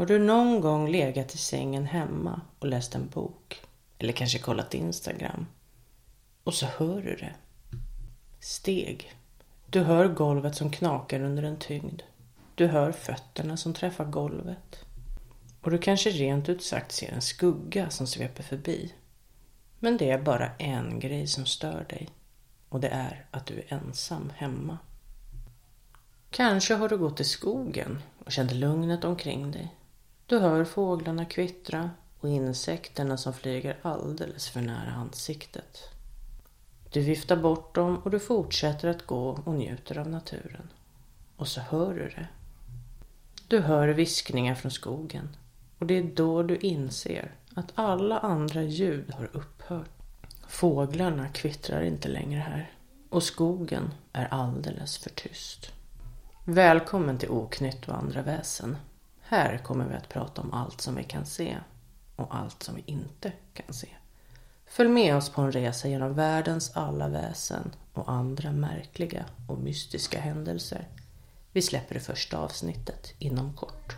Har du någon gång legat i sängen hemma och läst en bok? Eller kanske kollat Instagram? Och så hör du det. Steg. Du hör golvet som knakar under en tyngd. Du hör fötterna som träffar golvet. Och du kanske rent ut sagt ser en skugga som sveper förbi. Men det är bara en grej som stör dig. Och det är att du är ensam hemma. Kanske har du gått i skogen och känt lugnet omkring dig. Du hör fåglarna kvittra och insekterna som flyger alldeles för nära ansiktet. Du viftar bort dem och du fortsätter att gå och njuter av naturen. Och så hör du det. Du hör viskningar från skogen och det är då du inser att alla andra ljud har upphört. Fåglarna kvittrar inte längre här och skogen är alldeles för tyst. Välkommen till Oknytt och andra väsen. Här kommer vi att prata om allt som vi kan se och allt som vi inte kan se. Följ med oss på en resa genom världens alla väsen och andra märkliga och mystiska händelser. Vi släpper det första avsnittet inom kort.